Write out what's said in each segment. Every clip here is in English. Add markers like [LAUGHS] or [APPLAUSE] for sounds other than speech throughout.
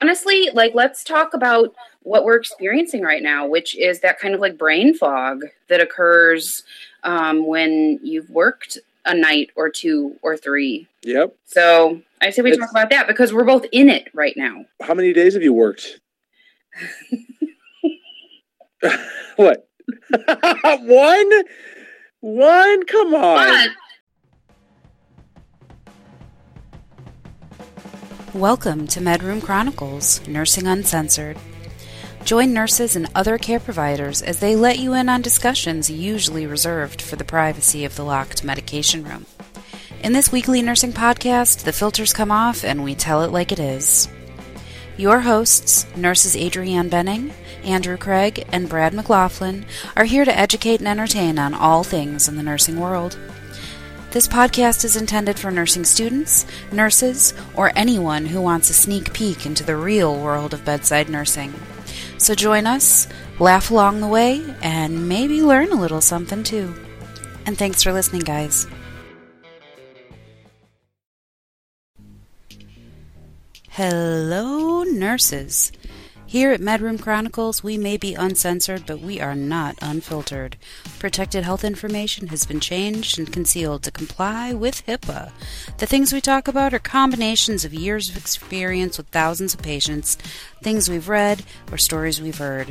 honestly, like let's talk about what we're experiencing right now, which is that kind of like brain fog that occurs um, when you've worked a night or two or three. Yep. So I say we It's- talk about that because we're both in it right now. How many days have you worked? [LAUGHS] [LAUGHS] what? [LAUGHS] One? One? Come on. But Welcome to MedRoom Chronicles, Nursing Uncensored. Join nurses and other care providers as they let you in on discussions usually reserved for the privacy of the locked medication room. In this weekly nursing podcast, the filters come off and we tell it like it is. Your hosts, nurses Adrianne Benning, Andrew Craig, and Brad McLaughlin, are here to educate and entertain on all things in the nursing world. This podcast is intended for nursing students, nurses, or anyone who wants a sneak peek into the real world of bedside nursing. So join us, laugh along the way, and maybe learn a little something too. And thanks for listening, guys. Hello, nurses. Here at MedRoom Chronicles, we may be uncensored, but we are not unfiltered. Protected health information has been changed and concealed to comply with HIPAA. The things we talk about are combinations of years of experience with thousands of patients, things we've read, or stories we've heard.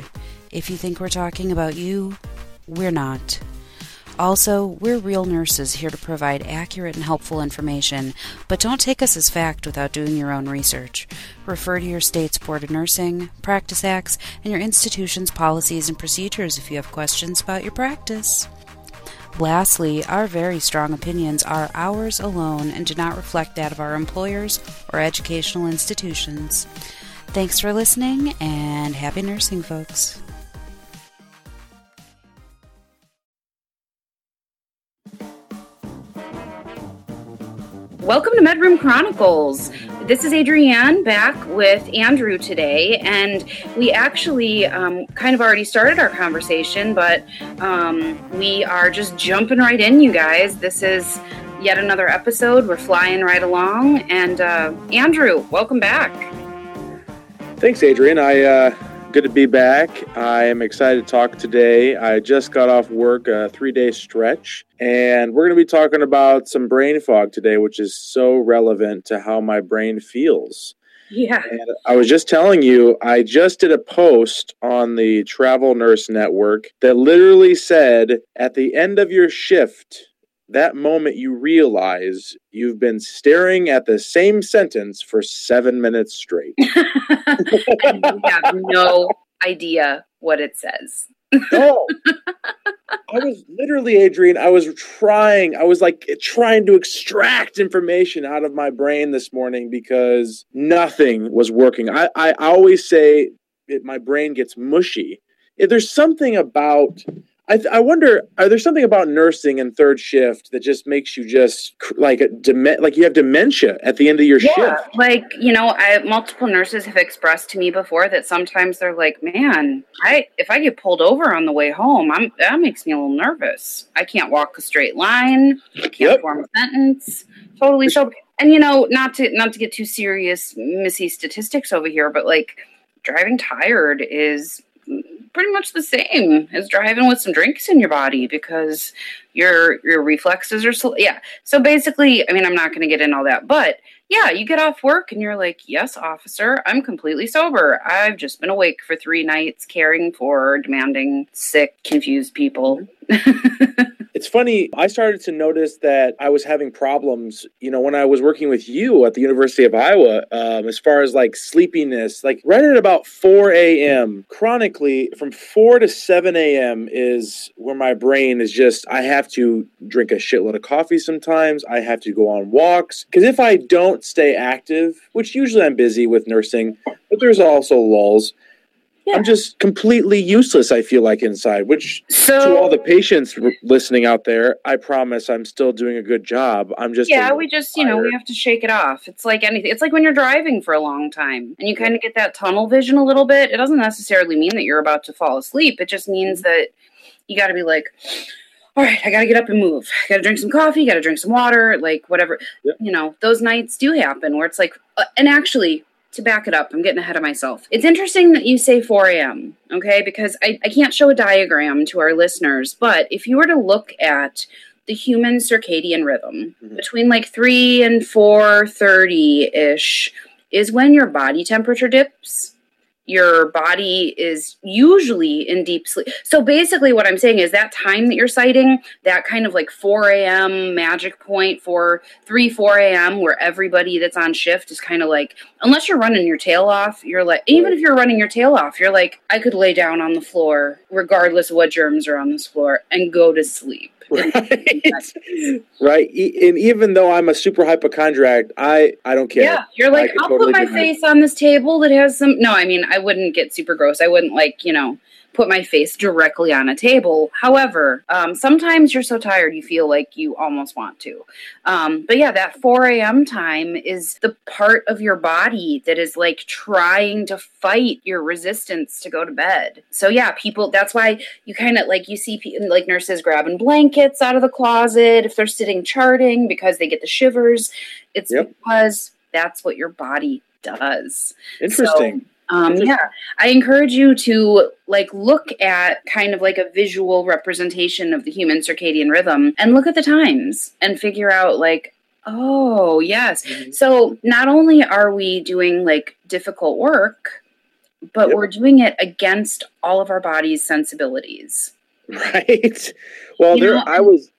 If you think we're talking about you, we're not. Also, we're real nurses here to provide accurate and helpful information, but don't take us as fact without doing your own research. Refer to your state's Board of Nursing, Practice Acts, and your institution's policies and procedures if you have questions about your practice. Lastly, our very strong opinions are ours alone and do not reflect that of our employers or educational institutions. Thanks for listening and happy nursing, folks. Welcome to MedRoom Chronicles. This is Adrianne back with Andrew today, and we actually um, kind of already started our conversation, but um, we are just jumping right in, you guys. This is yet another episode. We're flying right along, and uh, Andrew, welcome back. Thanks, Adrianne. I uh, good to be back. I am excited to talk today. I just got off work a three day stretch, and we're going to be talking about some brain fog today, which is so relevant to how my brain feels. Yeah. And I was just telling you, I just did a post on the Travel Nurse Network that literally said at the end of your shift, that moment you realize you've been staring at the same sentence for seven minutes straight. [LAUGHS] and you have no idea what it says. No. I was literally, Adrian, I was trying, I was like trying to extract information out of my brain this morning because nothing was working. I, I always say it, my brain gets mushy. If there's something about, I, I wonder, are there something about nursing and third shift that just makes you just cr- like a dem- like you have dementia at the end of your shift? like you know, I multiple nurses have expressed to me before that sometimes they're like, "Man, I if I get pulled over on the way home, I'm that makes me a little nervous. I can't walk a straight line. I can't Yep. form a sentence. Totally so." And you know, not to not to get too serious, missy statistics over here, but like driving tired is pretty much the same as driving with some drinks in your body because your your reflexes are sl- yeah. So basically i mean i'm not going to get in all that but yeah you get off work and you're like yes officer i'm completely sober. I've just been awake for three nights caring for demanding sick confused people mm-hmm. [LAUGHS] It's funny, I started to notice that I was having problems, you know, when I was working with you at the University of Iowa, um, as far as like sleepiness, like right at about 4 a.m., chronically from 4 to 7 a.m. is where my brain is just, I have to drink a shitload of coffee sometimes. I have to go on walks. Because if I don't stay active, which usually I'm busy with nursing, but there's also lulls. Yeah. I'm just completely useless, I feel like inside, which so to all the patients r- listening out there, I promise I'm still doing a good job. I'm just yeah, we just, you know, we have to shake it off. It's like anything. It's like when you're driving for a long time and you kind of get that tunnel vision a little bit. It doesn't necessarily mean that you're about to fall asleep. It just means that you got to be like, all right, I got to get up and move. I Got to drink some coffee, got to drink some water, like whatever. Yep. You know, those nights do happen where it's like, uh, and actually, to back it up, I'm getting ahead of myself. It's interesting that you say 4 a.m., okay? Because I, I can't show a diagram to our listeners, but if you were to look at the human circadian rhythm mm-hmm. between like 3 and 4.30 ish is when your body temperature dips your body is usually in deep sleep. So basically, what I'm saying is that time that you're citing, that kind of like 4 a.m. magic point for 3, 4 a.m., where everybody that's on shift is kind of like, unless you're running your tail off, you're like, even if you're running your tail off, you're like, I could lay down on the floor, regardless of what germs are on this floor, and go to sleep. Right. [LAUGHS] Right? And even though i'm a super hypochondriac i i don't care. Yeah you're like i'll totally put my face on this table that has some no i mean i wouldn't get super gross. I wouldn't like you know put my face directly on a table. However, um, sometimes you're so tired you feel like you almost want to. Um, but yeah, that 4 a.m. time is the part of your body that is like trying to fight your resistance to go to bed. So yeah, people, that's why you kind of like you see like nurses grabbing blankets out of the closet if they're sitting charting because they get the shivers. It's yep. because that's what your body does. Interesting. So, um, yeah, I encourage you to like look at kind of like a visual representation of the human circadian rhythm and look at the times and figure out like, oh, yes. Mm-hmm. So not only are we doing like difficult work, but yep. we're doing it against all of our body's sensibilities. [LAUGHS] Right. Well, you there know, I was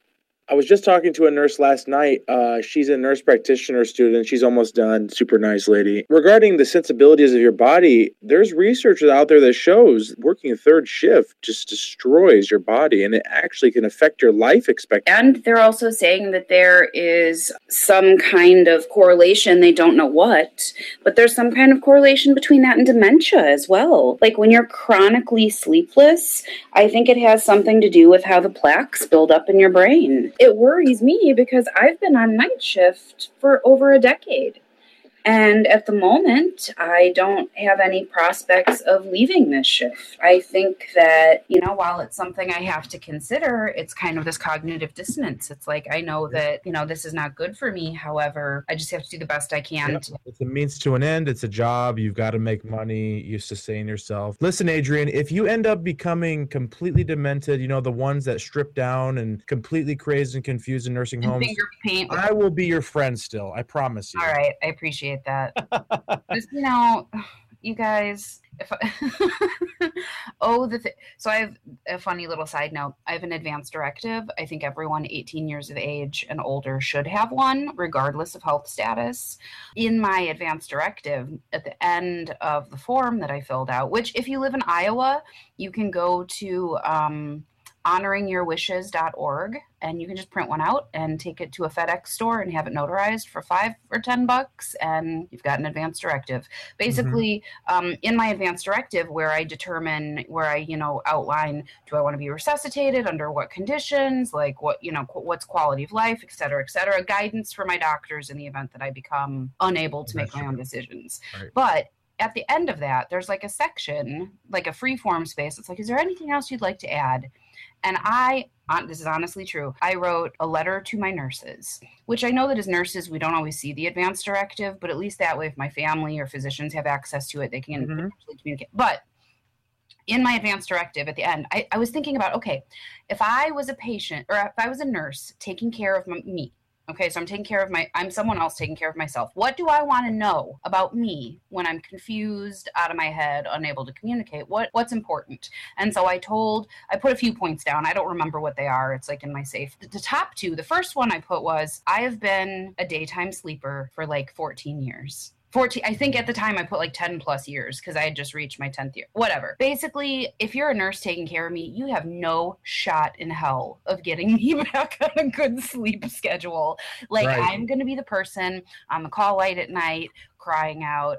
I was just talking to a nurse last night. Uh, she's a nurse practitioner student. She's almost done. Super nice lady. Regarding the sensibilities of your body, there's research out there that shows working a third shift just destroys your body and it actually can affect your life expectancy. And they're also saying that there is some kind of correlation. They don't know what, but there's some kind of correlation between that and dementia as well. Like when you're chronically sleepless, I think it has something to do with how the plaques build up in your brain it worries me because I've been on night shift for over a decade. And at the moment, I don't have any prospects of leaving this shift. I think that, you know, while it's something I have to consider, it's kind of this cognitive dissonance. It's like, I know that, you know, this is not good for me. However, I just have to do the best I can. Yeah, to- it's a means to an end. It's a job. You've got to make money. You sustain yourself. Listen, Adrian, if you end up becoming completely demented, you know, the ones that strip down and completely crazed and confused in nursing and homes, I will be your friend still. I promise you. All right. I appreciate appreciate that. [LAUGHS] Just you know, you guys. If I, [LAUGHS] oh, the th- so I have a funny little side note. I have an advance directive. I think everyone 18 years of age and older should have one, regardless of health status. In my advance directive, at the end of the form that I filled out, which if you live in Iowa, you can go to. Um, honoringyourwishes.org and you can just print one out and take it to a FedEx store and have it notarized for five or ten bucks and you've got an advance directive. Basically, mm-hmm. um, in my advance directive where I determine where I, you know, outline do I want to be resuscitated under what conditions, like what, you know, what's quality of life, et cetera, et cetera, guidance for my doctors in the event that I become unable to That's make my own decisions. Right. But at the end of that, there's like a section, like a free form space. It's like, is there anything else you'd like to add? And I, this is honestly true, I wrote a letter to my nurses, which I know that as nurses, we don't always see the advance directive, but at least that way, if my family or physicians have access to it, they can mm-hmm. communicate. But in my advance directive at the end, I, I was thinking about okay, if I was a patient or if I was a nurse taking care of me, Okay, so I'm taking care of my I'm someone else taking care of myself. What do I want to know about me when I'm confused, out of my head, unable to communicate? What what's important? And so I told I put a few points down. I don't remember what they are. It's like in my safe. The, the top two, the first one I put was I have been a daytime sleeper for like 14 years. 14 i think at the time i put like 10 plus years because i had just reached my 10th year whatever basically if you're a nurse taking care of me you have no shot in hell of getting [LAUGHS] me back on a good sleep schedule like right. i'm gonna be the person on the call light at night crying out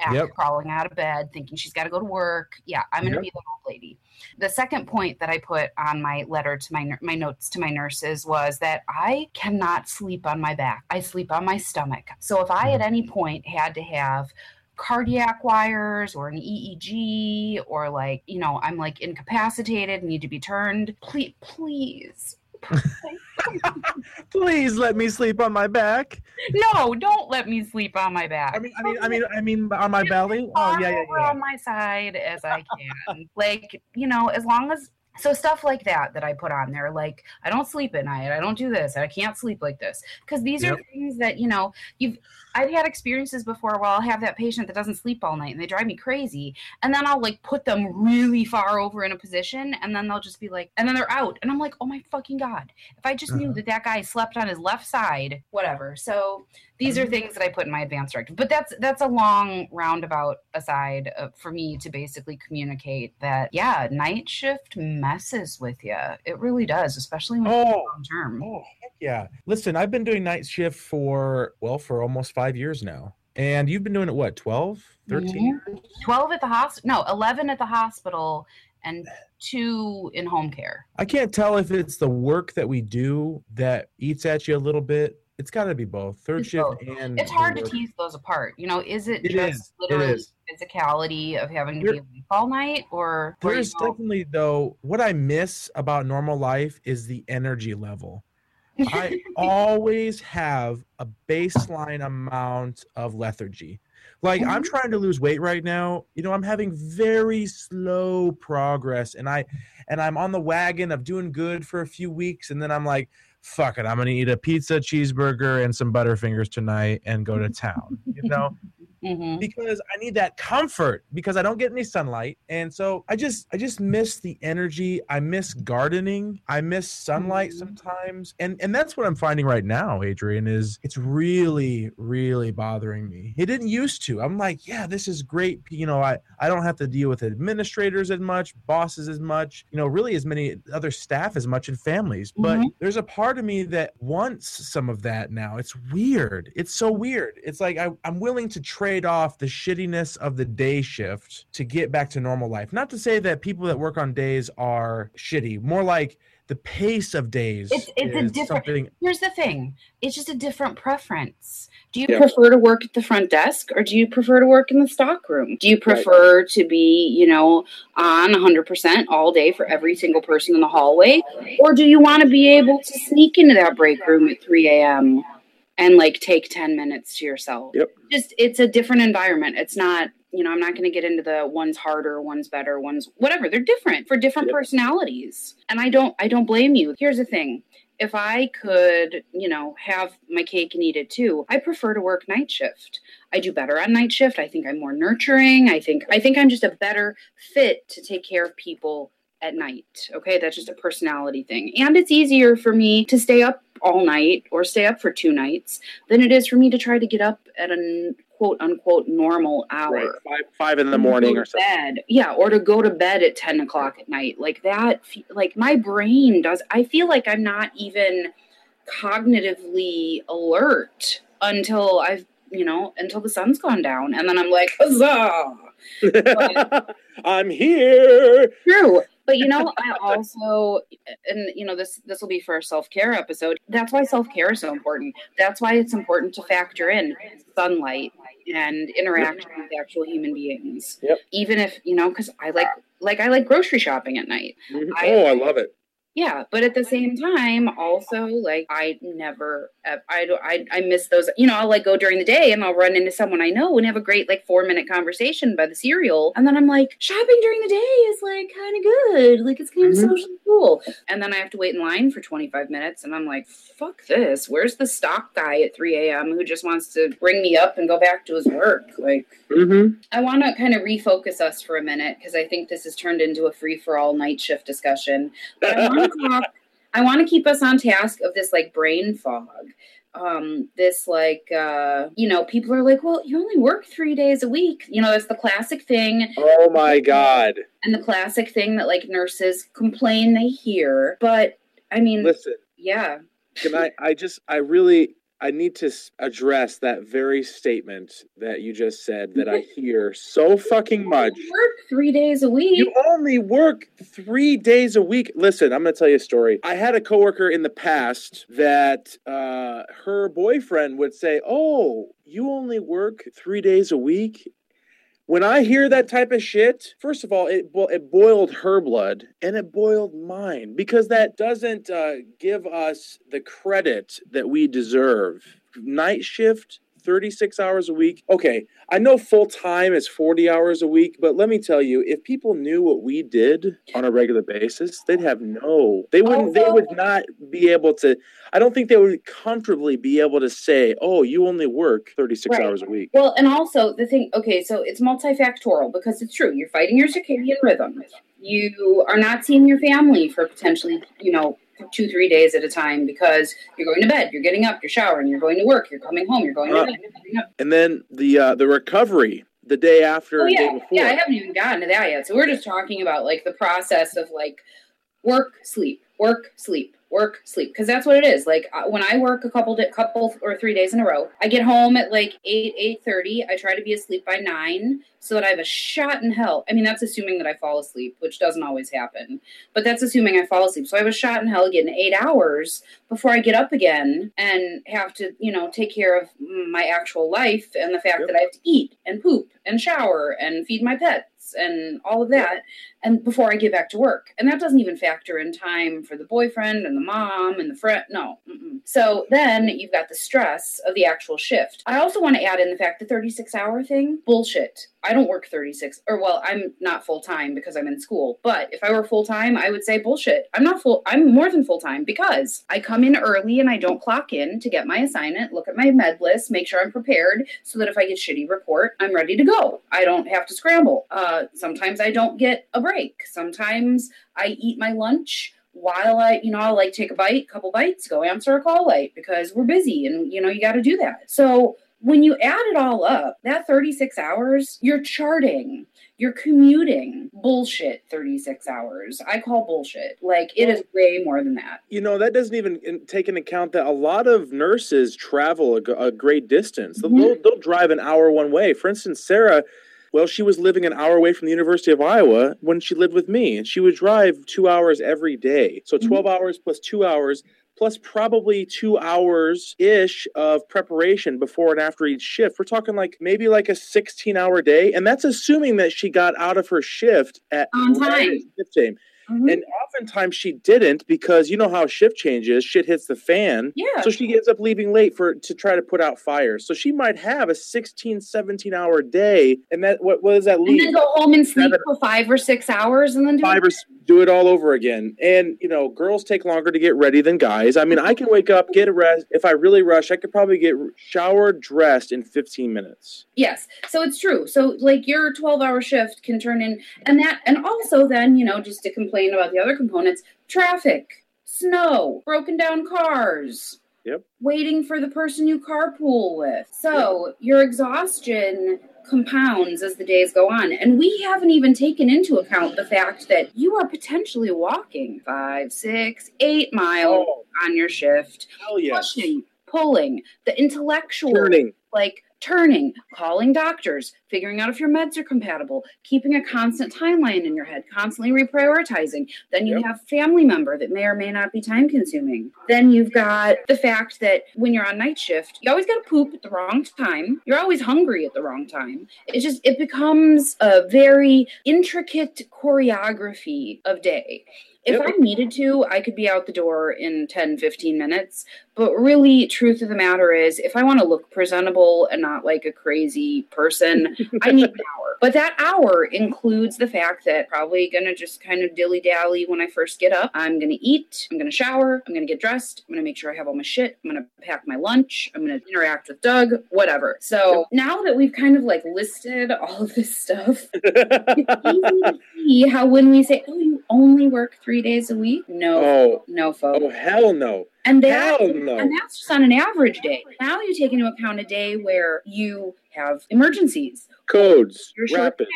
after yep. crawling out of bed, thinking she's got to go to work. Yeah, I'm going to yep. be the old lady. The second point that I put on my letter to my my notes to my nurses was that I cannot sleep on my back. I sleep on my stomach. So if I at mm-hmm. any point had to have cardiac wires or an EEG or like, you know, I'm like incapacitated, need to be turned, please please [LAUGHS] Please let me sleep on my back. No, don't let me sleep on my back. I mean, I mean, I mean, I mean, on my belly. Oh yeah, yeah, yeah. on my side as I can. [LAUGHS] like, you know, as long as so stuff like that that I put on there, like I don't sleep at night, I don't do this, I can't sleep like this, because these are things that you know you've. I've had experiences before where I'll have that patient that doesn't sleep all night and they drive me crazy, and then I'll like put them really far over in a position, and then they'll just be like, and then they're out, and I'm like, oh my fucking god! If I just knew Uh-huh. that that guy slept on his left side, whatever. So these are things that I put in my advanced directive. But that's that's a long roundabout aside uh, for me to basically communicate that yeah, night shift messes with you. It really does, especially when Oh, long term. oh, heck yeah. Listen, I've been doing night shift for well, for almost five years now, and you've been doing it what 12, 13 years? Twelve at the hospital, no, eleven at the hospital, and two in home care. I can't tell if it's the work that we do that eats at you a little bit. It's got to be both third It's shift both. and It's hard to tease those apart. You know, is it, It just is. Literally physicality of having to There- be awake all night, or or, you There's know, definitely though what I miss about normal life is the energy level. I always have a baseline amount of lethargy. Like I'm Mhm. trying to lose weight right now. You know, I'm having very slow progress and I and I'm on the wagon of doing good for a few weeks and then I'm like, fuck it, I'm gonna eat a pizza, cheeseburger, and some butterfingers tonight and go to town. You know? Mhm. because I need that comfort because I don't get any sunlight. And so I just I just miss the energy. I miss gardening. I miss sunlight Mhm. sometimes. And and that's what I'm finding right now, Adrian, is it's really really bothering me. It didn't used to. I'm like, yeah, this is great. You know, I I don't have to deal with administrators as much, bosses as much, you know, really as many other staff as much and families. But Mhm. there's a part of me that wants some of that now. It's weird. It's so weird. It's like I, I'm willing to trade off the shittiness of the day shift to get back to normal life. Not to say that people that work on days are shitty, more like the pace of days. It's- it's a different- something. Here's the thing it's just a different preference. Do you Yeah. prefer to work at the front desk or do you prefer to work in the stock room? Do you prefer to be, you know, on 100% all day for every single person in the hallway? Or do you want to be able to sneak into that break room at 3 a.m. and like take 10 minutes to yourself? Yep. Just, it's a different environment. It's not, you know, I'm not going to get into the one's harder, one's better, one's whatever. They're different for different Yep. personalities. And I don't, I don't blame you. Here's the thing if I could, you know, have my cake and eat it too, I prefer to work night shift. I do better on night shift. I think I'm more nurturing. I think I think I'm just a better fit to take care of people at night. Okay, that's just a personality thing. And it's easier for me to stay up all night or stay up for two nights than it is for me to try to get up at a quote unquote normal hour Right, five five in the morning or something. bed. Yeah, or to go to bed at ten o'clock at night. Like that. Like my brain does. I feel like I'm not even cognitively alert until I've you know until the sun's gone down, and then I'm like, huzzah! [LAUGHS] I'm here. True. But you know, I [LAUGHS] also and you know this this will be for a self-care episode. That's why self-care is so important. That's why it's important to factor in sunlight and interaction with actual human beings. Yep. Even if, you know, cuz I like like I like grocery shopping at night. Mhm. I- oh, I love it. Yeah, but at the same time, also like I never, I I, I miss those. You know, I'll like go during the day and I'll run into someone I know and have a great like four minute conversation by the cereal, and then I'm like, shopping during the day is like kind of good, like it's kind of Mhm. socially cool, and then I have to wait in line for 25 minutes, and I'm like, fuck this. Where's the stock guy at 3 a.m. who just wants to bring me up and go back to his work? Like, Mm-hmm. I want to kind of refocus us for a minute because I think this has turned into a free for all night shift discussion. But I want to talk. I want to keep us on task of this like brain fog. Um, this like uh, you know, people are like, well, you only work three days a week. You know, that's the classic thing, Oh my God! and the classic thing that like nurses complain they hear. But I mean, Listen, yeah, can I? I just, I really, I need to address that very statement that you just said that I hear so fucking much. You work three days a week. You only work three days a week. Listen, I'm going to tell you a story. I had a coworker in the past that uh, her boyfriend would say, "Oh, you only work three days a week." When I hear that type of shit, first of all, it bo- it boiled her blood and it boiled mine because that doesn't uh, give us the credit that we deserve. Night shift 36 hours a week. Okay, I know full time is 40 hours a week, but let me tell you, if people knew what we did on a regular basis, they'd have no, they wouldn't, they would not be able to, I don't think they would comfortably be able to say, oh, you only work 36 Right. hours a week. Well, and also the thing, okay, so it's multifactorial because it's true. You're fighting your circadian rhythm. You are not seeing your family for potentially, you know, two, three days at a time because you're going to bed, you're getting up, you're showering, you're going to work, you're coming home, you're going to Uh, bed, you're getting up. And then the, uh, the recovery the day after Oh yeah, day before. yeah. I haven't even gotten to that yet. So we're just talking about like the process of like work, sleep, work, sleep, work, sleep, because that's what it is. Like uh, when I work a couple, di- couple or three days in a row, I get home at like eight, eight thirty. I try to be asleep by nine, so that I have a shot in hell. I mean, that's assuming that I fall asleep, which doesn't always happen, but that's assuming I fall asleep. So I have a shot in hell getting eight hours before I get up again and have to, you know, take care of my actual life and the fact Yep. that I have to eat and poop and shower and feed my pets and all of that and before I get back to work. And that doesn't even factor in time for the boyfriend and the mom and the friend. No. Mm-mm. So then you've got the stress of the actual shift. I also want to add in the fact the 36 hour thing, bullshit. I don't work 36 or well, I'm not full time because I'm in school. But if I were full time, I would say bullshit. I'm not full I'm more than full time because I come in early and I don't clock in to get my assignment, look at my med list, make sure I'm prepared so that if I get shitty report, I'm ready to go. I don't have to scramble. Uh sometimes I don't get a break. Sometimes I eat my lunch while I, you know, I'll like take a bite, couple bites, go answer a call light because we're busy and you know you got to do that. So when you add it all up, that 36 hours, you're charting, you're commuting. Bullshit 36 hours. I call bullshit. Like it is way more than that. you know that doesn't even take into account that a lot of nurses travel a great distance Mhm. they'll, they'll drive an hour one way for instance sarah well she was living an hour away from the university of iowa when she lived with me and she would drive two hours every day. So mm-hmm. 12 hours plus two hours plus probably two hours ish of preparation before and after each shift. We're talking like maybe like a 16 hour day and that's assuming that she got out of her shift at On time. shift time Mhm. and oftentimes she didn't because you know how shift changes, shit hits the fan. yeah. So she ends up leaving late for to try to put out fires. So she might have a 16, 17 hour day. And that what, what does that and leave? then go home and sleep Seven- for five or six hours and then do Five or do it all over again. And you know, girls take longer to get ready than guys. I mean, I can wake up, get a rest. If I really rush, I could probably get showered, dressed in 15 minutes. Yes. So it's true. So like your 12 hour shift can turn in and that and also then, you know, just to complain about the other components, traffic, snow, broken down cars. Yep. Waiting for the person you carpool with. So your exhaustion compounds as the days go on. And we haven't even taken into account the fact that you are potentially walking five, six, eight miles Oh, on your shift, hell yes. pushing, pulling, the intellectual Turning. like turning, calling doctors, figuring out if your meds are compatible, keeping a constant timeline in your head, constantly reprioritizing. Then you Yep. have family member that may or may not be time consuming. Then you've got the fact that when you're on night shift, you always got to poop at the wrong time. You're always hungry at the wrong time. It just it becomes a very intricate choreography of day. If. I needed to, I could be out the door in 10, 15 minutes. But really, truth of the matter is, if I want to look presentable and not like a crazy person, [LAUGHS] I need an hour. But that hour includes the fact that probably gonna just kind of dilly dally when I first get up. I'm gonna eat, I'm gonna shower, I'm gonna get dressed, I'm gonna make sure I have all my shit, I'm gonna pack my lunch, I'm gonna interact with Doug, whatever. So now that we've kind of like listed all of this stuff, [LAUGHS] it's easy to see how when we say, oh, you only work three days a week, no, oh, no, folks. oh, hell no. And that Hell no. and that's just on an average day. Now you take into account a day where you have emergencies, Codes. short Rapid.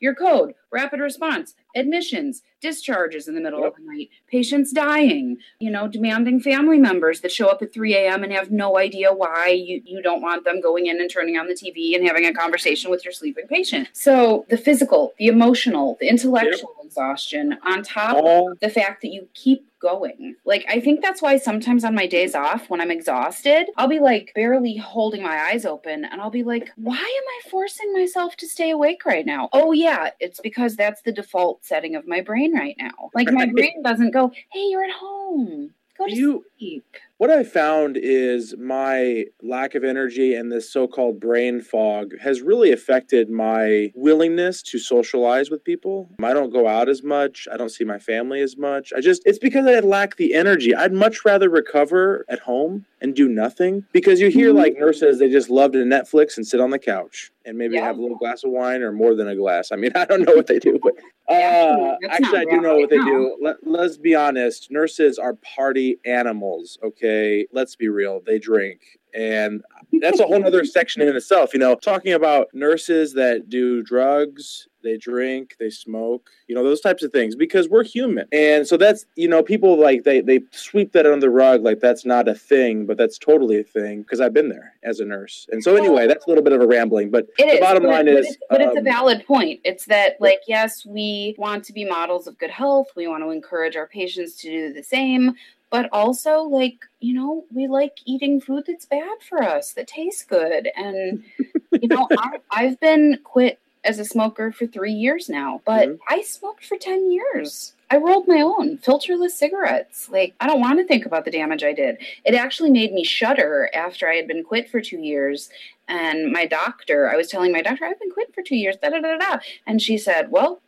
your code, rapid response, admissions, discharges in the middle Yep. of the night, patients dying, you know, demanding family members that show up at 3 a.m. and have no idea why you, you don't want them going in and turning on the TV and having a conversation with your sleeping patient. So the physical, the emotional, the intellectual exhaustion on top All the fact that you keep going. Like, I think that's why sometimes on my days off, when I'm exhausted, I'll be like barely holding my eyes open and I'll be like, why am I forcing myself to stay awake right now? Oh, yeah, it's because that's the default setting of my brain right now. Like, my brain doesn't go, hey, you're at home. Go to You- sleep. What I found is my lack of energy and this so called brain fog has really affected my willingness to socialize with people. I don't go out as much. I don't see my family as much. I just, it's because I lack the energy. I'd much rather recover at home and do nothing because you hear Mhm. like nurses, they just love to Netflix and sit on the couch and maybe Yeah. have a little glass of wine or more than a glass. I mean, [LAUGHS] I don't know what they do, but uh, Actually, I do know what they do. Let, let's be honest. Nurses are party animals. Okay, let's be real. They drink, and that's a whole other [LAUGHS] section in itself. You know, talking about nurses that do drugs, they drink, they smoke. You know, those types of things because we're human, and so that's you know, people like they they sweep that under the rug like that's not a thing, but that's totally a thing because I've been there as a nurse. And so anyway, that's a little bit of a rambling, but It the is, bottom but line it- is, but it's, but it's a um, valid point. It's that, like, yes, we want to be models of good health. We want to encourage our patients to do the same. But also, like, you know, we like eating food that's bad for us, that tastes good. And, you know, [LAUGHS] I, I've been quit as a smoker for three years now, but Mhm. I smoked for 10 years. I rolled my own filterless cigarettes. Like, I don't want to think about the damage I did. It actually made me shudder after I had been quit for two years. And my doctor, I was telling my doctor, I've been quit for two years, da da da da. And she said, Well,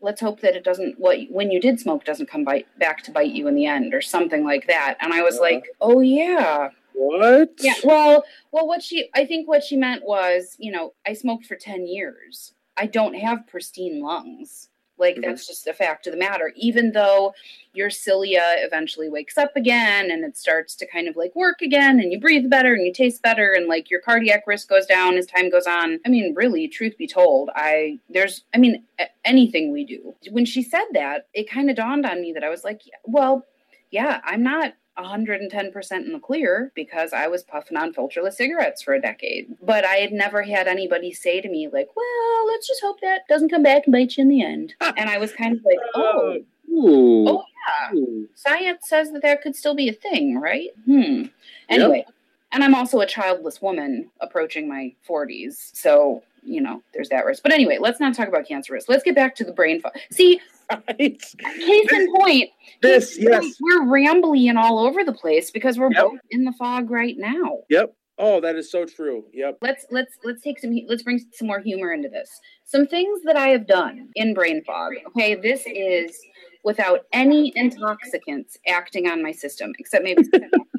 let's hope that it doesn't, what when you did smoke doesn't come bite, back to bite you in the end or something like that. And I was Uh-huh. like, Oh, yeah. What? Yeah. Well, well, what she, I think what she meant was, you know, I smoked for 10 years. I don't have pristine lungs. Like, Mhm. that's just a fact of the matter. Even though your cilia eventually wakes up again and it starts to kind of like work again and you breathe better and you taste better and like your cardiac risk goes down as time goes on. I mean, really, truth be told, I, there's, I mean, anything we do. When she said that, it kind of dawned on me that I was like, well, yeah, I'm not 110% in the clear because I was puffing on filterless cigarettes for a decade. But I had never had anybody say to me, like, well, let's just hope that doesn't come back and bite you in the end. [LAUGHS] And I was kind of like, oh, Ooh. Oh, yeah. Ooh. science says that there could still be a thing, right? Hmm. Anyway, and I'm also a childless woman approaching my 40s. So, you know, there's that risk. But anyway, let's not talk about cancer risk. Let's get back to the brain fog. See, Right. case in point, This, case in point, yes. we're rambly and all over the place because we're Yep. both in the fog right now. Yep. Oh, that is so true. Yep. Let's let's let's take some let's bring some more humor into this. Some things that I have done in brain fog. Okay, this is without any intoxicants acting on my system, except maybe. [LAUGHS]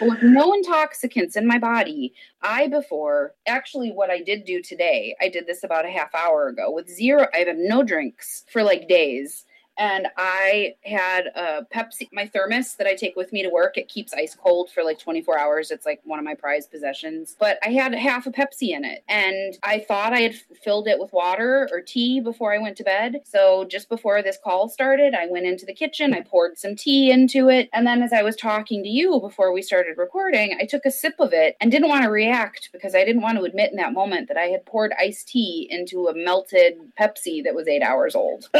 With no intoxicants in my body, I before actually what I did do today, I did this about a half hour ago with zero. I have no drinks for like days, and I had a Pepsi, my thermos that I take with me to work. It keeps ice cold for like 24 hours. It's like one of my prized possessions. But I had half a Pepsi in it, and I thought I had filled it with water or tea before I went to bed. So just before this call started, I went into the kitchen, I poured some tea into it, and then as I was talking to you before we started recording, I took a sip of it and didn't want to react because I didn't want to admit in that moment that I had poured iced tea into a melted Pepsi that was eight hours old. [LAUGHS]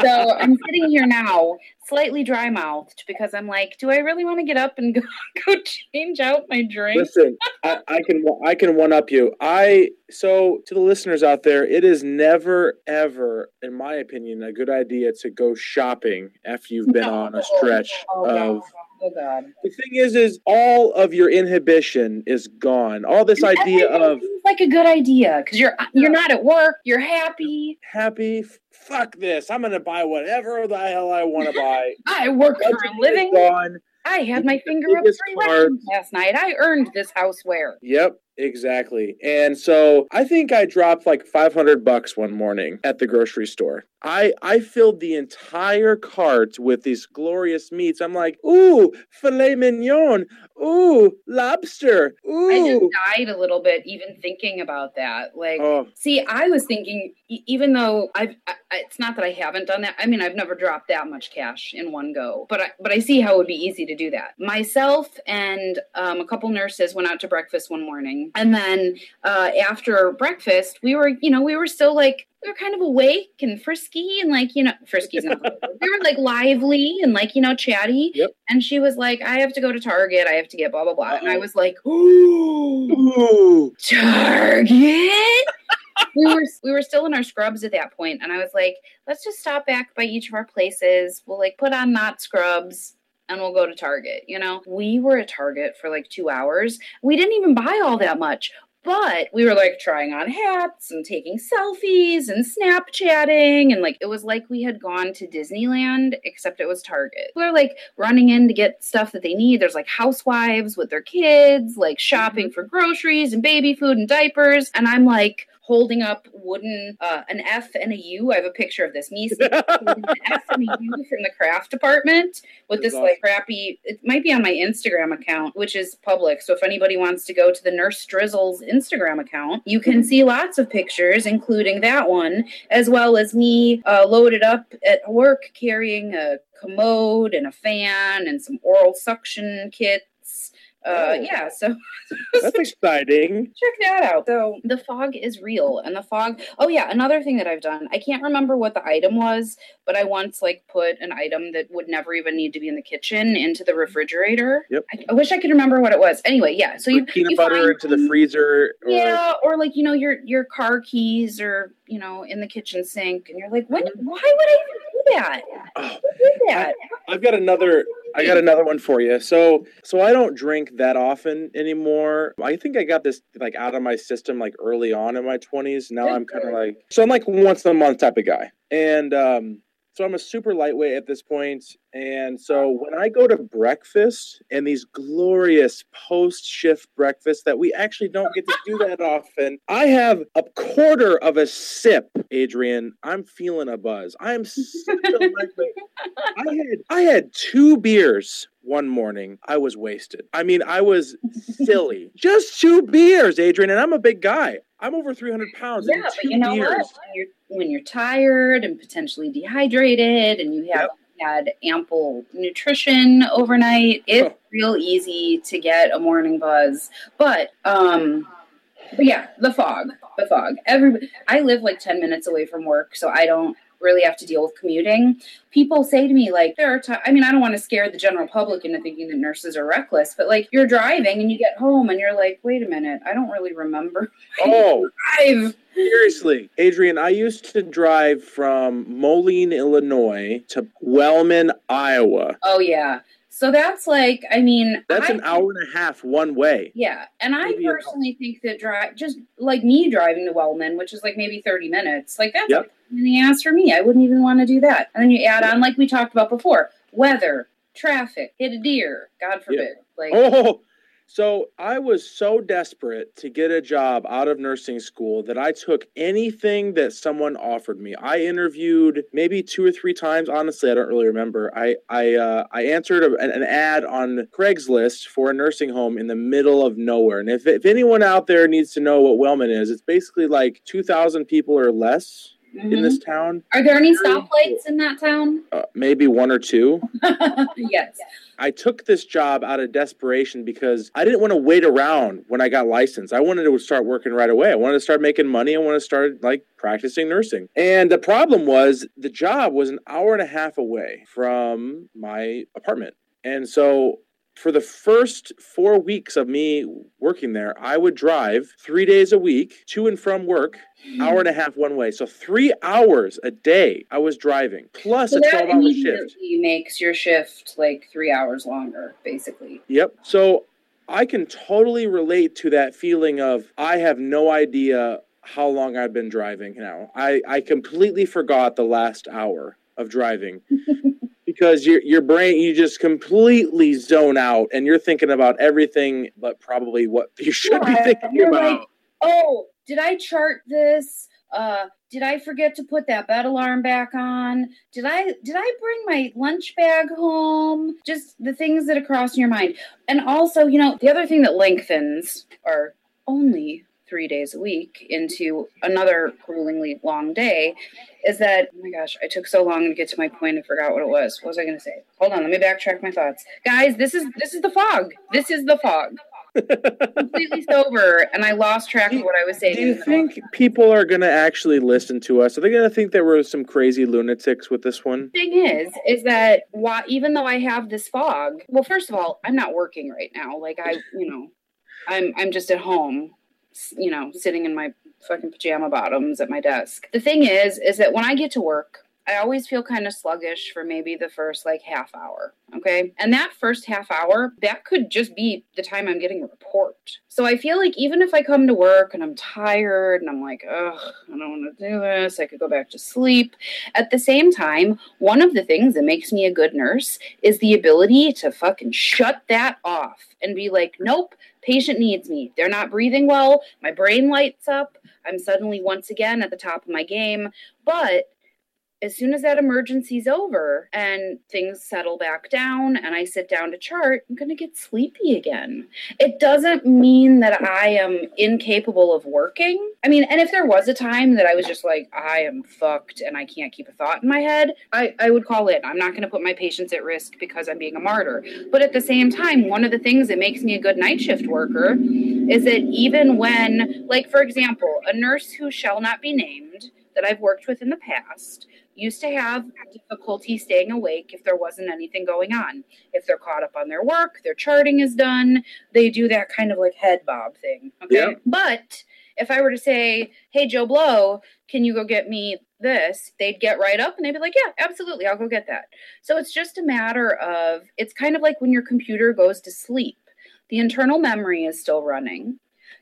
So I'm sitting here now, slightly dry mouthed, because I'm like, do I really want to get up and go, [LAUGHS] go change out my drink? Listen, I, I can I can one up you. I so to the listeners out there, it is never ever, in my opinion, a good idea to go shopping after you've been No. on a stretch Oh, of. God. Oh, God. The thing is, is all of your inhibition is gone. All this idea of seems like a good idea because you're uh, you're not at work, you're happy. happy. Fuck this! I'm gonna buy whatever the hell I want to buy. [LAUGHS] I work for a living. Gone. I had my finger up three part- last night. I earned this houseware. Yep, exactly. And so I think I dropped like 500 bucks one morning at the grocery store. I I filled the entire cart with these glorious meats. I'm like, "Ooh, filet mignon. Ooh, lobster. I just died a little bit even thinking about that. Like, Oh, see, I was thinking, even though I've, I, it's not that I haven't done that. I mean, I've never dropped that much cash in one go, but I, but I see how it would be easy to do that. Myself and um, a couple nurses went out to breakfast one morning. And then uh, after breakfast, we were, you know, we were still like we were kind of awake and frisky and like you know frisky's not we were like lively and like you know chatty. Yep. and she was like i have to go to target. I have to get blah blah blah. And i was like ooh [GASPS] Ooh. [GASPS] target? We were we were still in our scrubs at that point and i was like let's just stop back by each of our places. We'll like put on not scrubs and we'll go to target you know we were at target for like two hours we didn't even buy all that much but we were like trying on hats and taking selfies and Snapchatting. And like it was like we had gone to Disneyland, except it was Target. We're like running in to get stuff that they need. There's like housewives with their kids, like shopping mm-hmm. for groceries and baby food and diapers. And I'm like, holding up wooden uh, an F and a U. I have a picture of this. Me [LAUGHS] an F and a U from the craft department with this like crappy. It might be on my Instagram account, which is public. So if anybody wants to go to the Nurse Drizzle's Instagram account, you can see lots of pictures, including that one, as well as me uh, loaded up at work carrying a commode and a fan and some oral suction kits. Uh, Oh. yeah, so [LAUGHS] That's exciting. check that out. So the fog is real, and the fog. Oh yeah, another thing that I've done. I can't remember what the item was, but I once like put an item that would never even need to be in the kitchen into the refrigerator. Yep. I, I wish I could remember what it was. Anyway, yeah. So you Put peanut you butter into the freezer. Or, Yeah, or like you know your your car keys or you know in the kitchen sink, and you're like, what? Why would I even do that? Oh, did that? I've got another. I got another one for you. So, so I don't drink that often anymore. I think I got this like out of my system like early on in my twenties. Now I'm kind of like so I'm like once a month type of guy, and um, so I'm a super lightweight at this point. And so when I go to breakfast and these glorious post shift breakfasts that we actually don't get to do that [LAUGHS] often, I have a quarter of a sip, Adrian. I'm feeling a buzz. I am such a lightweight. [LAUGHS] I had I had two beers one morning. I was wasted. I mean, I was [LAUGHS] silly. Just two beers, Adrian, and I'm a big guy. I'm over 300 pounds. Yeah, but you know beers. what? When you're when you're tired and potentially dehydrated, and you have had ample nutrition overnight, it's Oh. real easy to get a morning buzz. But um, but yeah, the fog, the fog. Every I live like ten minutes away from work, so I don't really have to deal with commuting. People say to me like there are times. I mean, I don't want to scare the general public into thinking that nurses are reckless, but like you're driving and you get home and you're like, wait a minute, I don't really remember. [LAUGHS] Oh, Drive. seriously. Adrian, I used to drive from Moline, Illinois to Wellman, Iowa. Oh yeah. So that's like, I mean, That's I an hour and a half one way. Yeah, and I Maybe an personally think that drive, just like me driving to Wellman, which is like maybe thirty minutes, like that's Yep. In the ass for me. I wouldn't even want to do that. And then you add on, like we talked about before, weather, traffic, hit a deer, God forbid. Like, Oh, so I was so desperate to get a job out of nursing school that I took anything that someone offered me. I interviewed maybe two or three times. Honestly, I don't really remember. I I uh, I answered a, an, an ad on Craigslist for a nursing home in the middle of nowhere. And if if anyone out there needs to know what Wellman is, it's basically like two thousand people or less in mhm. this town. are there any very stoplights in that town? Uh, maybe one or two. [LAUGHS] yes. I took this job out of desperation because I didn't want to wait around when I got licensed. I wanted to start working right away. I wanted to start making money. I wanted to start like practicing nursing. And the problem was the job was an hour and a half away from my apartment. And so for the first four weeks of me working there, I would drive three days a week to and from work, mm-hmm. hour and a half one way. So three hours a day I was driving, plus So a 12 hour shift. immediately makes your shift like three hours longer, basically. Yep. So I can totally relate to that feeling of I have no idea how long I've been driving now. I, I completely forgot the last hour of driving [LAUGHS] because your your brain you just completely zone out and you're thinking about everything but probably what [LAUGHS] you should be thinking you're about. like, oh, did I chart this? Uh, did I forget to put that bed alarm back on? Did I did I bring my lunch bag home? Just the things that are crossing your mind. And also, you know, the other thing that lengthens our only three days a week into another gruelingly long day is that oh my gosh, I took so long to get to my point and forgot what it was. What was I gonna say? Hold on, let me backtrack my thoughts. Guys, this is this is the fog. This is the fog. [LAUGHS] completely sober, and I lost track of what I was saying. Do you think people are going to actually listen to us? Are they going to think that we're some crazy lunatics with this one? Thing is, is that why, even though I have this fog, well, first of all, I'm not working right now. Like I, you know, I'm I'm just at home, you know, sitting in my fucking pajama bottoms at my desk. The thing is, is that when I get to work, I always feel kind of sluggish for maybe the first like half hour. Okay. And that first half hour, that could just be the time I'm getting a report. So I feel like even if I come to work and I'm tired and I'm like, ugh, I don't want to do this, I could go back to sleep. At the same time, one of the things that makes me a good nurse is the ability to fucking shut that off and be like, nope, patient needs me. They're not breathing well. My brain lights up. I'm suddenly once again at the top of my game. But as soon as that emergency's over and things settle back down and I sit down to chart, I'm going to get sleepy again. It doesn't mean that I am incapable of working. I mean, and if there was a time that I was just like, I am fucked and I can't keep a thought in my head, I, I would call it. I'm not going to put my patients at risk because I'm being a martyr. But at the same time, one of the things that makes me a good night shift worker is that even when, like, for example, a nurse who shall not be named that I've worked with in the past used to have difficulty staying awake if there wasn't anything going on. If they're caught up on their work, their charting is done, they do that kind of like head bob thing. Okay. Yeah. But if I were to say, hey, Joe Blow, can you go get me this? They'd get right up and they'd be like, yeah, absolutely, I'll go get that. So it's just a matter of, it's kind of like when your computer goes to sleep. The internal memory is still running.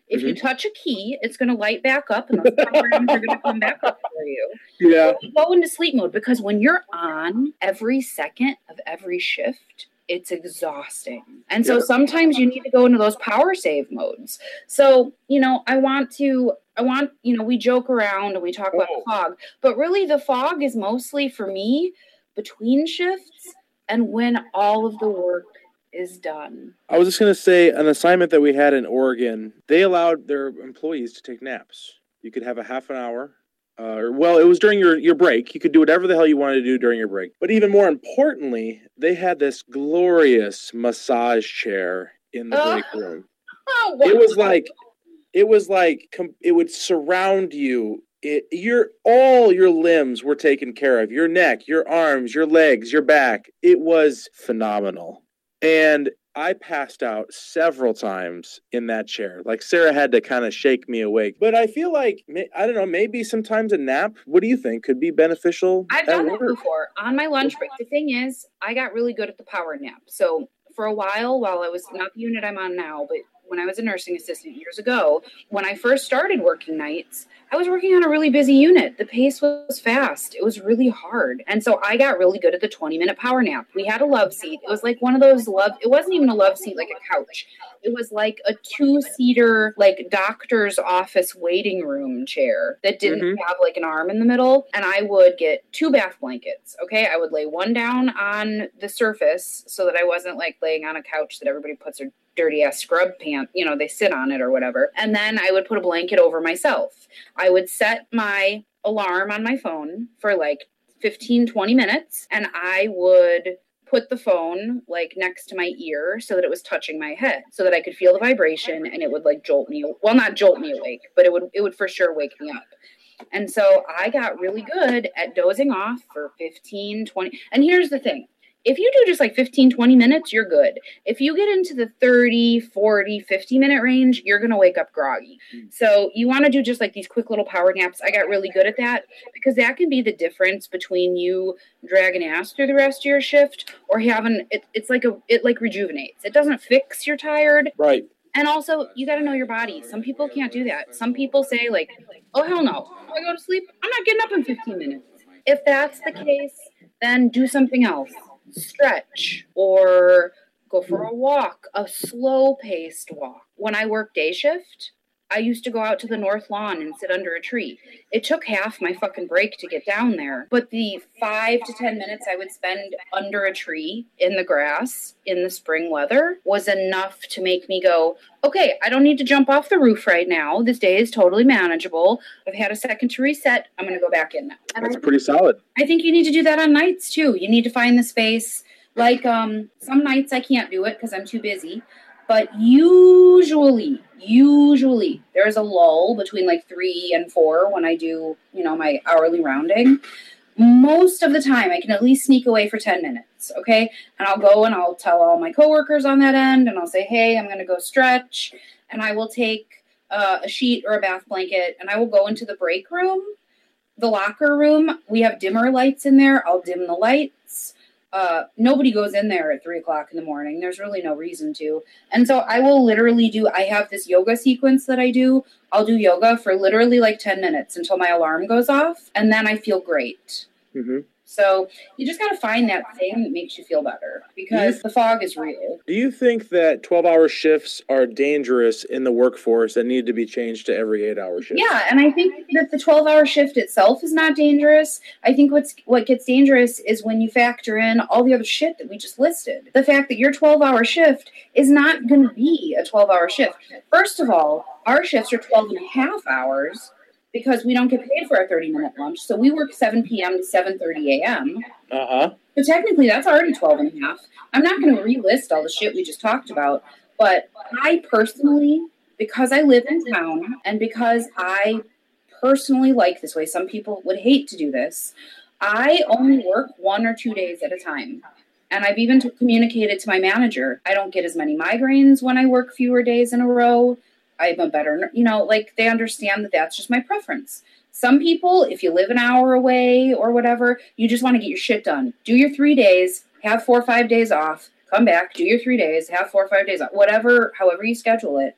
If mm-hmm. you touch a key, it's going to light back up and those programs are going to come back up for you. Yeah. So go into sleep mode because when you're on every second of every shift, it's exhausting. And so yeah. sometimes you need to go into those power save modes. So, you know, I want to I want, you know, we joke around and we talk oh. about the fog, but really the fog is mostly for me between shifts and when all of the work is done. I was just going to say an assignment that we had in Oregon, they allowed their employees to take naps. You could have a half an hour. Uh, well, it was during your, your break. You could do whatever the hell you wanted to do during your break. But even more importantly, they had this glorious massage chair in the uh, break room. Oh, it was like, it was like it would surround you it, your all your limbs were taken care of your neck your arms your legs your back it was phenomenal and I passed out several times in that chair. Like Sarah had to kind of shake me awake. But I feel like I don't know, maybe sometimes a nap. What do you think could be beneficial? I've done that before on my lunch break. The thing is, I got really good at the power nap. So for a while, while I was not the unit I'm on now, but when I was a nursing assistant years ago, when I first started working nights, I was working on a really busy unit. The pace was fast. It was really hard. And so I got really good at the 20 minute power nap. We had a love seat. It was like one of those love, it wasn't even a love seat like a couch. It was like a two seater, like doctor's office waiting room chair that didn't mm-hmm. have like an arm in the middle. And I would get two bath blankets. Okay. I would lay one down on the surface so that I wasn't like laying on a couch that everybody puts their dirty ass scrub pant, you know, they sit on it or whatever. And then I would put a blanket over myself. I would set my alarm on my phone for like 15, 20 minutes, and I would put the phone like next to my ear so that it was touching my head so that I could feel the vibration and it would like jolt me well not jolt me awake but it would it would for sure wake me up. And so I got really good at dozing off for 15 20 and here's the thing if you do just like 15 20 minutes you're good. If you get into the 30 40 50 minute range you're going to wake up groggy. Mm. so you want to do just like these quick little power naps. I got really good at that because that can be the difference between you dragging ass through the rest of your shift or having it, it's like a it like rejuvenates. It doesn't fix you're tired. Right. And also you got to know your body. Some people can't do that. Some people say like oh hell no. I go to sleep i'm not getting up in 15 minutes. If that's the case then do something else stretch or go for a walk, a slow paced walk. When I work day shift, I used to go out to the north lawn and sit under a tree. It took half my fucking break to get down there. But the five to 10 minutes I would spend under a tree in the grass in the spring weather was enough to make me go, okay, I don't need to jump off the roof right now. This day is totally manageable. I've had a second to reset. I'm going to go back in now. And That's pretty solid. I think you need to do that on nights too. You need to find the space. Like um, some nights I can't do it because I'm too busy But usually, usually there's a lull between like three and four when I do, you know, my hourly rounding. Most of the time, I can at least sneak away for 10 minutes, okay? And I'll go and I'll tell all my coworkers on that end, and I'll say, hey, I'm going to go stretch, and I will take uh, a sheet or a bath blanket, and I will go into the break room, the locker room. We have dimmer lights in there. I'll dim the lights uh, nobody goes in there at three o'clock in the morning. There's really no reason to. And so I will literally do, I have this yoga sequence that I do. I'll do yoga for literally like 10 minutes until my alarm goes off. And then I feel great. Mm-hmm. So you just got to find that thing that makes you feel better because the fog is real. Do you think that 12 hour shifts are dangerous in the workforce and need to be changed to every eight hour shift? Yeah, and I think that the 12 hour shift itself is not dangerous. I think what's what gets dangerous is when you factor in all the other shit that we just listed. The fact that your 12 hour shift is not going to be a 12 hour shift. First of all, our shifts are 12 and a half hours because we don't get paid for our 30 minute lunch. So we work 7 p.m. to 7.30 a.m. Uh-huh. So technically that's already 12 and a half. I'm not going to relist all the shit we just talked about, but I personally, because I live in town and because I personally like this way, some people would hate to do this. I only work one or two days at a time. And I've even communicated to my manager, I don't get as many migraines when I work fewer days in a row. I'm a better, you know, like they understand that that's just my preference. Some people, if you live an hour away or whatever, you just want to get your shit done. Do your three days, have four or five days off, come back, do your three days, have four or five days off, whatever, however you schedule it.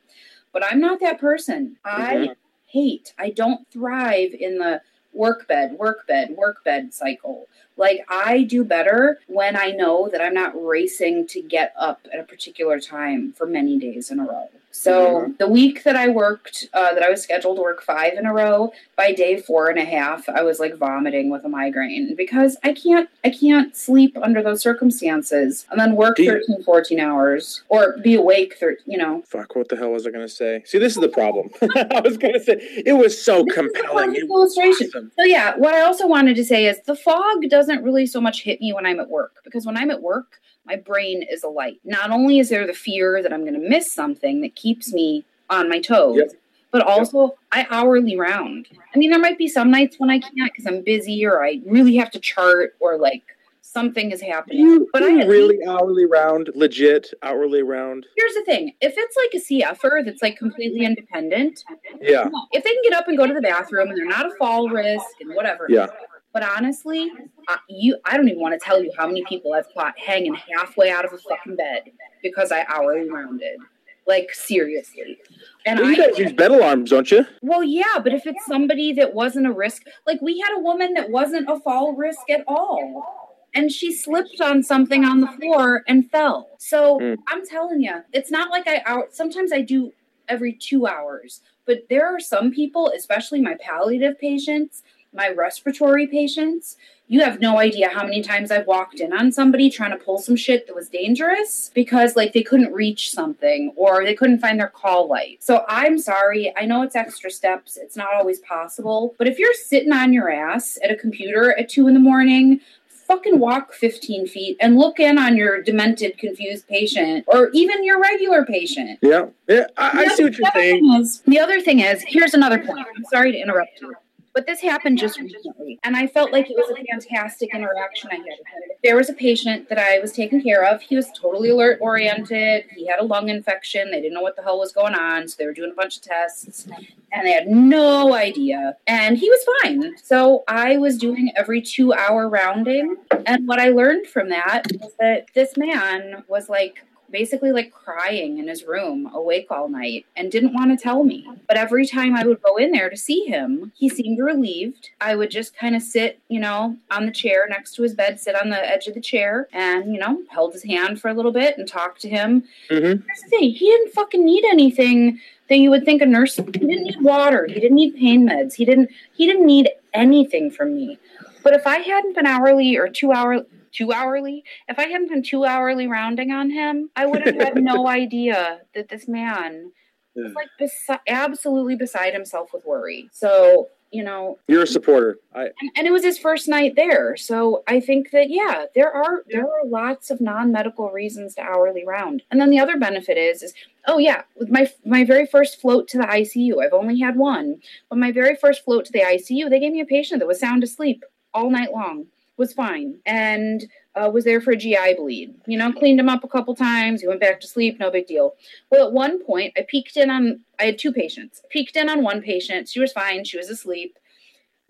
But I'm not that person. I hate, I don't thrive in the work bed, work bed, work bed cycle. Like I do better when I know that I'm not racing to get up at a particular time for many days in a row. So mm-hmm. the week that I worked, uh, that I was scheduled to work five in a row, by day four and a half, I was like vomiting with a migraine because I can't, I can't sleep under those circumstances and then work you, 13, 14 hours or be awake, thir- you know. Fuck, what the hell was I going to say? See, this is the problem. [LAUGHS] I was going to say, it was so this compelling. illustration. Awesome. So yeah, what I also wanted to say is the fog doesn't really so much hit me when I'm at work because when I'm at work, my brain is alight. Not only is there the fear that I'm going to miss something that keeps me on my toes, yep. but also yep. I hourly round. I mean, there might be some nights when I can't because I'm busy or I really have to chart or like something is happening. You, but I really least, hourly round, legit hourly round. Here's the thing: if it's like a CFer that's like completely independent, yeah. If they can get up and go to the bathroom and they're not a fall risk and whatever, yeah. But honestly, I, you I don't even want to tell you how many people I've caught hanging halfway out of a fucking bed because I hourly rounded. Like seriously. And well, you guys use bed alarms, don't you? Well, yeah, but if it's somebody that wasn't a risk, like we had a woman that wasn't a fall risk at all. And she slipped on something on the floor and fell. So mm. I'm telling you, it's not like I out. Sometimes I do every two hours, but there are some people, especially my palliative patients, my respiratory patients, you have no idea how many times I've walked in on somebody trying to pull some shit that was dangerous because like they couldn't reach something or they couldn't find their call light. So I'm sorry. I know it's extra steps. It's not always possible. But if you're sitting on your ass at a computer at two in the morning, fucking walk 15 feet and look in on your demented, confused patient or even your regular patient. Yeah. Yeah. I, I see what you're saying. Is, the other thing is, here's another point. I'm sorry to interrupt you. But this happened just recently, and I felt like it was a fantastic interaction I had. There was a patient that I was taking care of. He was totally alert oriented. He had a lung infection. They didn't know what the hell was going on, so they were doing a bunch of tests, and they had no idea. And he was fine. So I was doing every two hour rounding, and what I learned from that was that this man was like basically like crying in his room, awake all night, and didn't want to tell me. But every time I would go in there to see him, he seemed relieved. I would just kind of sit, you know, on the chair next to his bed, sit on the edge of the chair, and, you know, held his hand for a little bit and talked to him. Mm-hmm. He didn't fucking need anything that you would think a nurse he didn't need water he didn't need pain meds he didn't he didn't need anything from me but if i hadn't been hourly or two hour two hourly. If I hadn't been two hourly rounding on him, I would have had no [LAUGHS] idea that this man was like besi- absolutely beside himself with worry. So you know, You're a supporter. I and, and it was his first night there. So I think that yeah, there are there are lots of non-medical reasons to hourly round. And then the other benefit is is oh yeah, with my my very first float to the ICU, I've only had one, but my very first float to the ICU, they gave me a patient that was sound asleep all night long. Was fine and uh, was there for a GI bleed. You know, cleaned him up a couple times. He went back to sleep. No big deal. Well, at one point, I peeked in on. I had two patients. Peeked in on one patient. She was fine. She was asleep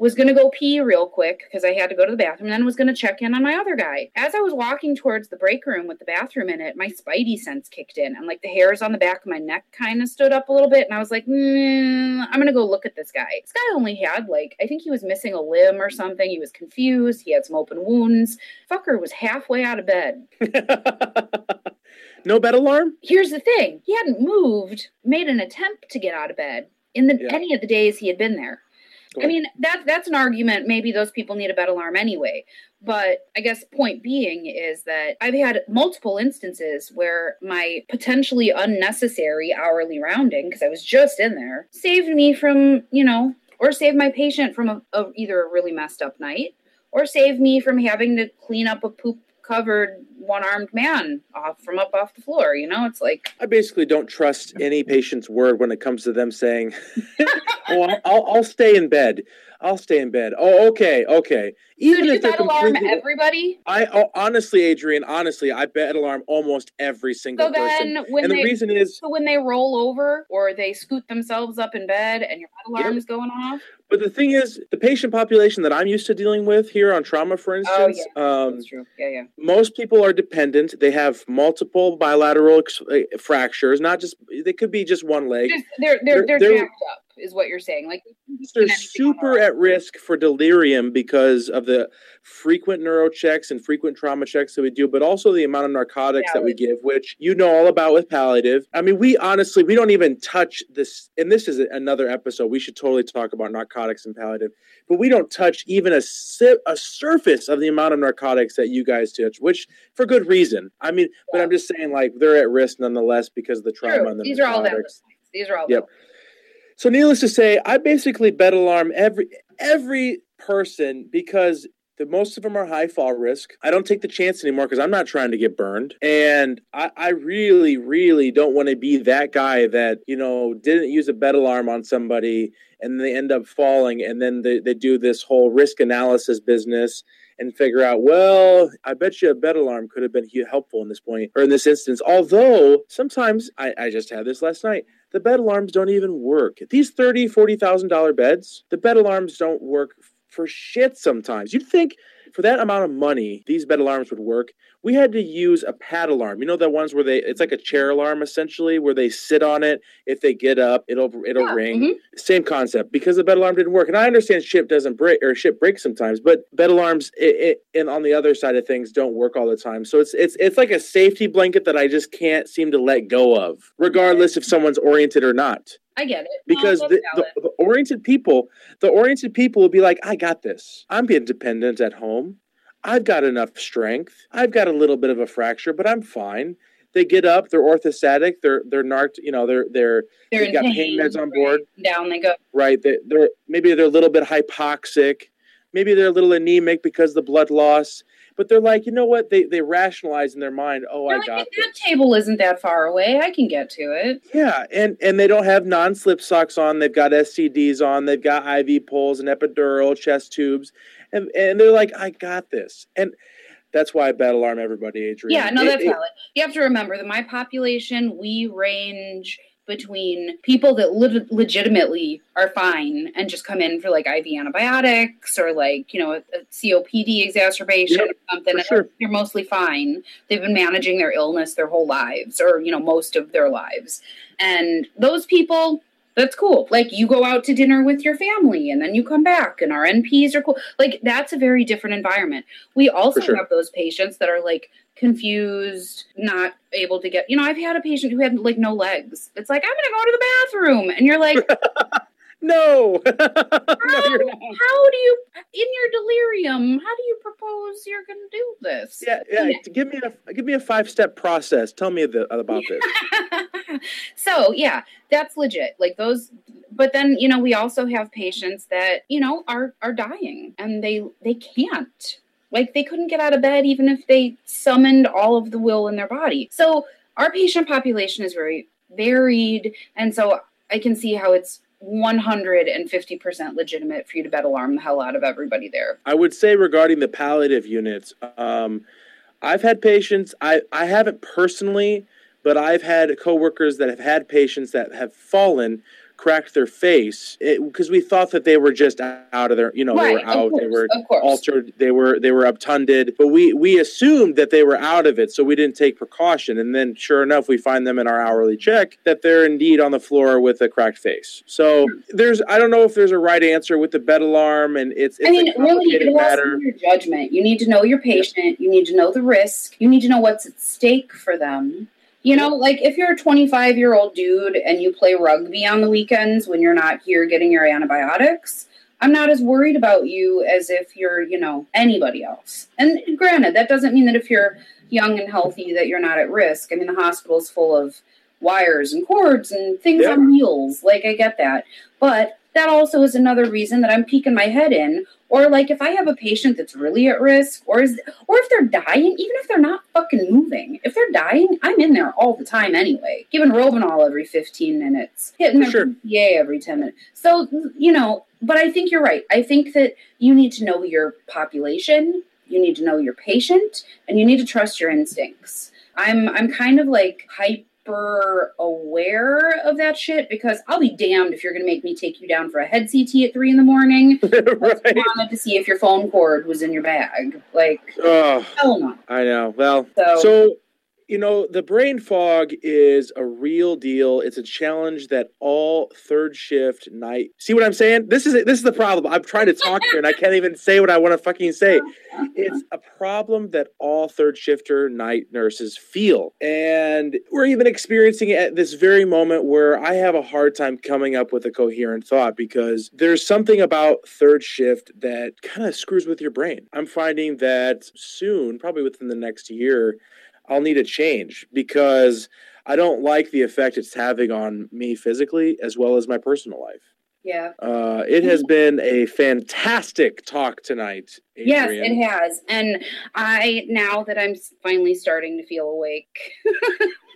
was going to go pee real quick because I had to go to the bathroom, and then was going to check in on my other guy. As I was walking towards the break room with the bathroom in it, my spidey sense kicked in, and like the hairs on the back of my neck kind of stood up a little bit, and I was like, mm, I'm going to go look at this guy. This guy only had like, I think he was missing a limb or something. He was confused. He had some open wounds. Fucker was halfway out of bed. [LAUGHS] no bed alarm. Here's the thing he hadn't moved, made an attempt to get out of bed in the, Yeah. any of the days he had been there. I mean, that's that's an argument. Maybe those people need a bed alarm anyway. But I guess point being is that I've had multiple instances where my potentially unnecessary hourly rounding, because I was just in there, saved me from, you know, or saved my patient from a, a, either a really messed up night, or saved me from having to clean up a poop covered one armed man off from up off the floor. You know, it's like I basically don't trust any patient's word when it comes to them saying, [LAUGHS] "Oh, I'll, I'll, stay in bed. I'll stay in bed." Oh, okay, okay. so Even do if they're alarm everybody? I oh, honestly, Adrianne, honestly, I bet alarm almost every single So person. then when and the reason is, So when they roll over or they scoot themselves up in bed and your alarm Yep. is going off, but the thing is, the patient population that I'm used to dealing with here on trauma, for instance, um, that's true. Yeah, yeah. most people are dependent. They have multiple bilateral ex- uh, fractures, not just. They could be just one leg. Just, they're they're they're- they're, they're- jacked up, is what you're saying. Like they're super at risk for delirium because of the frequent neuro checks and frequent trauma checks that we do, but also the amount of narcotics that we give, which you know all about with palliative. I mean, we honestly we don't even touch this, and this is another episode. We should totally talk about narcotics and palliative, but we don't touch even a a surface of the amount of narcotics that you guys touch, which for good reason. I mean, but I'm just saying, like they're at risk nonetheless because of the trauma True. and the These are all narcotics. These are all Yep. valid. So needless to say, I basically bed alarm every every person because the most of them are high fall risk. I don't take the chance anymore because I'm not trying to get burned. And I, I really, really don't want to be that guy that, you know, didn't use a bed alarm on somebody and they end up falling and then they, they do this whole risk analysis business and figure out, well, I bet you a bed alarm could have been helpful in this point or in this instance. Although sometimes I, I just had this last night the bed alarms don't even work. These thirty, forty thousand dollar beds, the bed alarms don't work for shit sometimes. You'd think for that amount of money, these bed alarms would work. We had to use a pad alarm. You know the ones where they it's like a chair alarm essentially, where they sit on it. If they get up, it'll it'll Yeah, ring. mhm. Same concept because the bed alarm didn't work. And I understand ship doesn't break or ship breaks sometimes, but bed alarms it, it, and on the other side of things don't work all the time. So it's it's it's like a safety blanket that I just can't seem to let go of, regardless if someone's oriented or not. I get it. Because the, the, the oriented people, the oriented people will be like, I got this. I'm independent at home. I've got enough strength. I've got a little bit of a fracture, but I'm fine. They get up, they're orthostatic, they're they're narked, you know, they're they're They're they've got in pain meds on board. Down they go. right? They, they're maybe they're a little bit hypoxic, maybe they're a little anemic because of the blood loss, but they're like, you know what? They they rationalize in their mind, oh, They're I like, got that table isn't that far away. I can get to it. Yeah, and and they don't have non-slip socks on. They've got SCDs on. They've got IV poles and epidural, chest tubes, and and they're like, I got this. And that's why I bed alarm everybody, Adrianne. Yeah, no, It- that's it- valid. You have to remember that my population, we range between people that lit legitimately are fine and just come in for like IV antibiotics or like, you know, a, a COPD exacerbation Yep, or something. and sure. They're mostly fine. They've been managing their illness their whole lives or, you know, most of their lives. And those people, that's cool. Like you go out to dinner with your family and then you come back and our NPs are cool. Like that's a very different environment. We also sure. have those patients that are like confused, not able to get, you know, I've had a patient who had like no legs. It's like, I'm going to go to the bathroom. And you're like, [LAUGHS] no, [LAUGHS] no, how, you're how do you, in your delirium, how do you propose you're going to do this? Yeah, yeah. Give me a give me a five step process. Tell me the, about this. [LAUGHS] so yeah, that's legit. Like those but then, you know, we also have patients that, you know, are are dying and they they can't. Like they couldn't get out of bed even if they summoned all of the will in their body. So our patient population is very varied and so I can see how it's 150% legitimate for you to bed alarm the hell out of everybody there. I would say regarding the palliative units, um, I've had patients, I, I haven't personally, but I've had coworkers that have had patients that have fallen cracked their face because we thought that they were just out of their you know right, they were out course, they were altered they were they were obtunded but we we assumed that they were out of it so we didn't take precaution and then sure enough we find them in our hourly check that they're indeed on the floor with a cracked face. So there's i don't know if there's a right answer with the bed alarm and it's, it's i mean really it has to be your judgment. You need to know your patient you need to know the risk you need to know what's at stake for them you know, like if you're a 25 year old dude and you play rugby on the weekends when you're not here getting your antibiotics, I'm not as worried about you as if you're, you know, anybody else. And granted, that doesn't mean that if you're young and healthy that you're not at risk. I mean, the hospital's full of wires and cords and things yeah. on wheels. Like, I get that. But that also is another reason that I'm peeking my head in or like if I have a patient that's really at risk, or is or if they're dying, even if they're not fucking moving, if they're dying, I'm in there all the time anyway, giving Robinul every 15 minutes, hitting their sure. Every 10 minutes. So you know, but I think you're right. I think that you need to know your population, you need to know your patient, and you need to trust your instincts. I'm I'm kind of like hype super aware of that shit because I'll be damned if you're going to make me take you down for a head CT at three in the morning. [LAUGHS] right. wanted to see if your phone cord was in your bag. Like, uh, hell no. I know. Well, so, so you know, the brain fog is a real deal. It's a challenge that all third shift night. See what I'm saying? This is this is the problem. I'm trying to talk here and I can't even say what I want to fucking say. It's a problem that all third shifter night nurses feel. And we're even experiencing it at this very moment where I have a hard time coming up with a coherent thought because there's something about third shift that kind of screws with your brain. I'm finding that soon, probably within the next year, I'll need a change because I don't like the effect it's having on me physically as well as my personal life. Yeah. Uh, it has been a fantastic talk tonight. Adrianne. Yes, it has. And I, now that I'm finally starting to feel awake,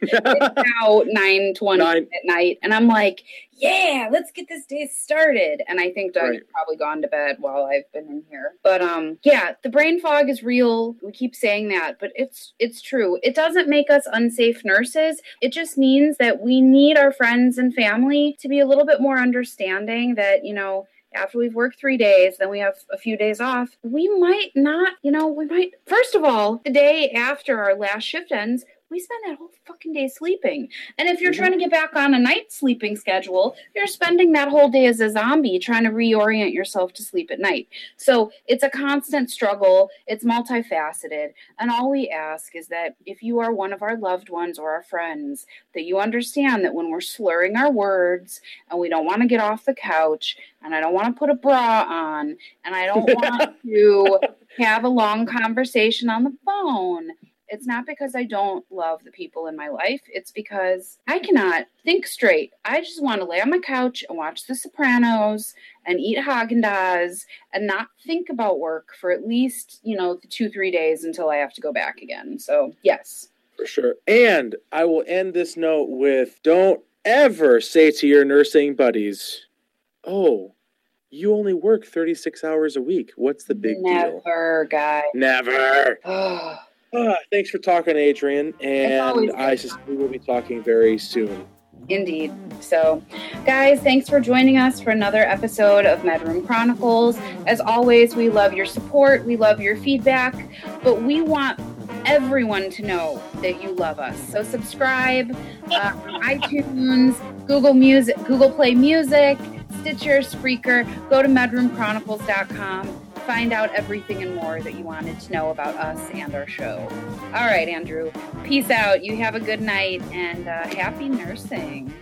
it's [LAUGHS] now 9 20 at night. And I'm like, yeah, let's get this day started. And I think Doug's right. probably gone to bed while I've been in here. But um, yeah, the brain fog is real. We keep saying that, but it's it's true. It doesn't make us unsafe nurses. It just means that we need our friends and family to be a little bit more understanding that, you know, after we've worked three days, then we have a few days off. We might not, you know, we might, first of all, the day after our last shift ends, we spend that whole fucking day sleeping. And if you're mm-hmm. trying to get back on a night sleeping schedule, you're spending that whole day as a zombie trying to reorient yourself to sleep at night. So it's a constant struggle, it's multifaceted. And all we ask is that if you are one of our loved ones or our friends, that you understand that when we're slurring our words and we don't want to get off the couch and I don't want to put a bra on and I don't want [LAUGHS] to have a long conversation on the phone it's not because I don't love the people in my life. It's because I cannot think straight. I just want to lay on my couch and watch The Sopranos and eat Haagen Dazs and not think about work for at least you know two three days until I have to go back again. So yes, for sure. And I will end this note with: Don't ever say to your nursing buddies, "Oh." You only work 36 hours a week. What's the big Never, deal? Never, guy. Never. [SIGHS] Oh. Uh, thanks for talking, Adrianne. And I suspect we will be talking very soon. Indeed. So, guys, thanks for joining us for another episode of Medroom Chronicles. As always, we love your support, we love your feedback, but we want everyone to know that you love us. So, subscribe uh, iTunes, Google Music, Google Play Music, Stitcher, Spreaker. Go to medroomchronicles.com find out everything and more that you wanted to know about us and our show. All right, Andrew. Peace out. You have a good night and uh, happy nursing.